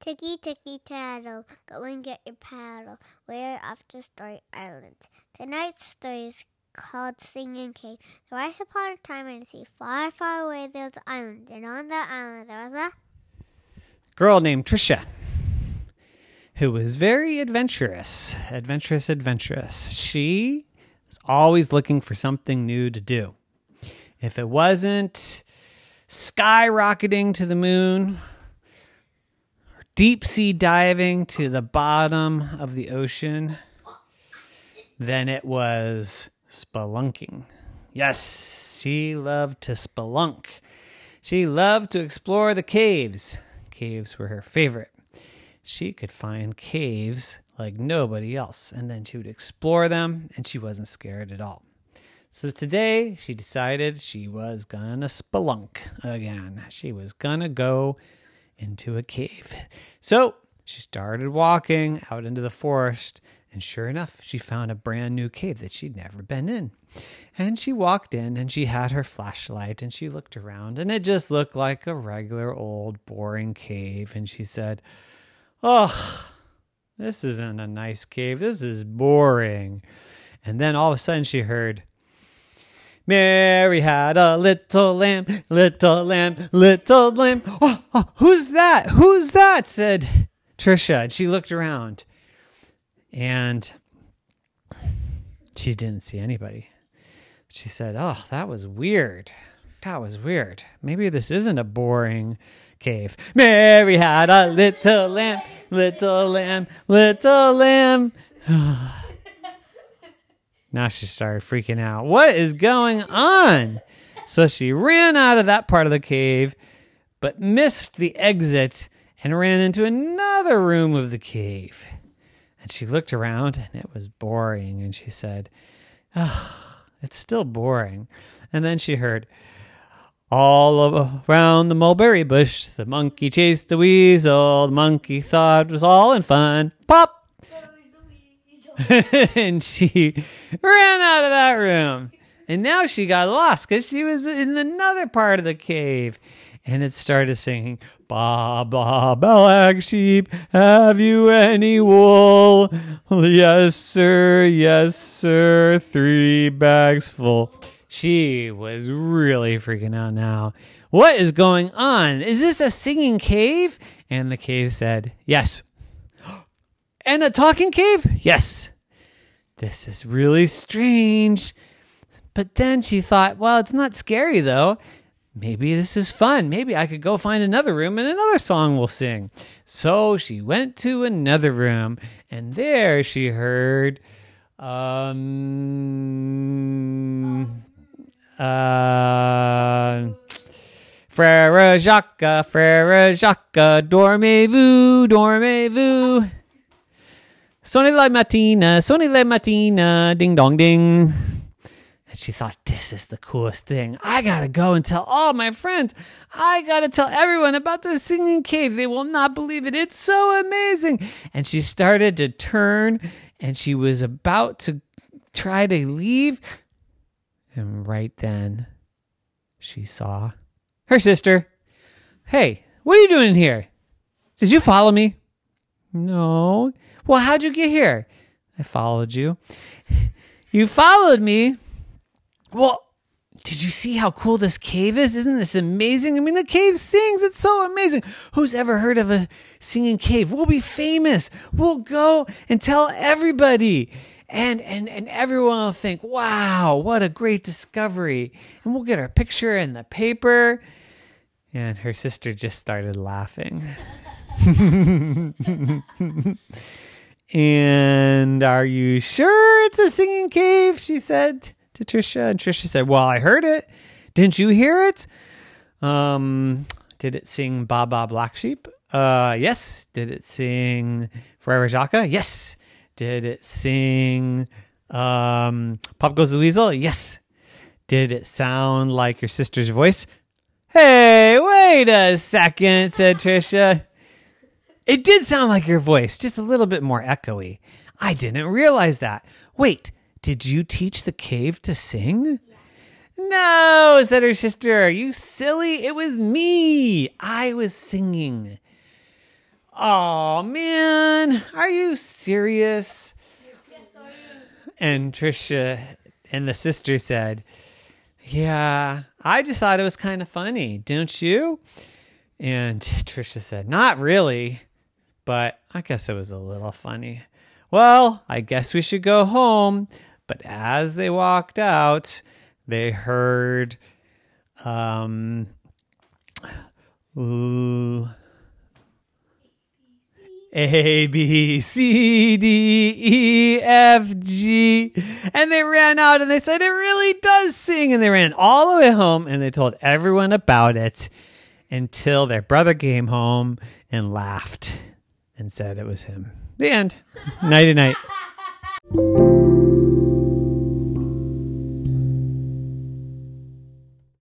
Ticky ticky tattle, go and get your paddle. We're off to Story Island. Tonight's story is called Singing Cave. There upon a time in the sea, far, far away, there was an island, and on that island there was a girl named Trisha who was very adventurous, adventurous, adventurous. She was always looking for something new to do. If it wasn't skyrocketing to the moon, deep sea diving to the bottom of the ocean then it was spelunking. Yes, she loved to spelunk. She loved to explore the caves. Caves were her favorite. She could find caves like nobody else, and then she would explore them, and she wasn't scared at all. So today she decided she was gonna spelunk again. She was gonna go into a cave. So she started walking out into the forest, and sure enough, she found a brand new cave that she'd never been in. And she walked in and she had her flashlight and she looked around, and it just looked like a regular old boring cave. And she said, Oh, this isn't a nice cave. This is boring. And then all of a sudden she heard, Mary had a little lamb, little lamb, little lamb. Oh, oh, who's that? Who's that? said Trisha. And she looked around and she didn't see anybody. She said, Oh, that was weird. That was weird. Maybe this isn't a boring cave. Mary had a little lamb, little lamb, little lamb. Ah. Now she started freaking out. What is going on? So she ran out of that part of the cave, but missed the exit and ran into another room of the cave. And she looked around and it was boring. And she said, oh, It's still boring. And then she heard, all around the mulberry bush, the monkey chased the weasel. The monkey thought it was all in fun. Pop! and she ran out of that room. And now she got lost because she was in another part of the cave. And it started singing, Ba ba black sheep, have you any wool? Yes, sir, yes, sir, three bags full. She was really freaking out now. What is going on? Is this a singing cave? And the cave said, Yes. And a talking cave? Yes. This is really strange. But then she thought, well, it's not scary though. Maybe this is fun. Maybe I could go find another room and another song we'll sing. So she went to another room and there she heard um uh Frère Jacques, Frère Jacques, dormez-vous, dormez-vous. Sonnez la matina, sonnez la matina, ding dong ding. And she thought, this is the coolest thing. I gotta go and tell all my friends. I gotta tell everyone about the singing cave. They will not believe it. It's so amazing. And she started to turn and she was about to try to leave. And right then, she saw her sister. Hey, what are you doing here? Did you follow me? No. Well, how'd you get here? I followed you. You followed me? Well, did you see how cool this cave is? Isn't this amazing? I mean, the cave sings. It's so amazing. Who's ever heard of a singing cave? We'll be famous. We'll go and tell everybody. And, and, and everyone will think, wow, what a great discovery. And we'll get our picture in the paper. And her sister just started laughing. and are you sure it's a singing cave? She said to Trisha. And Trisha said, Well, I heard it. Didn't you hear it? Um, did it sing Baba Black Sheep? Uh, yes. Did it sing Frère Jacques? Yes. Did it sing um, Pop Goes the Weasel? Yes. Did it sound like your sister's voice? Hey, wait a second, said Trisha. It did sound like your voice, just a little bit more echoey. I didn't realize that. Wait, did you teach the cave to sing? No, said her sister. Are you silly. It was me. I was singing. Oh man, are you serious? And Trisha and the sister said, Yeah, I just thought it was kind of funny, don't you? And Trisha said, Not really, but I guess it was a little funny. Well, I guess we should go home. But as they walked out, they heard um a, B, C, D, E, F, G. And they ran out and they said, It really does sing. And they ran all the way home and they told everyone about it until their brother came home and laughed and said it was him. The end. Nighty night.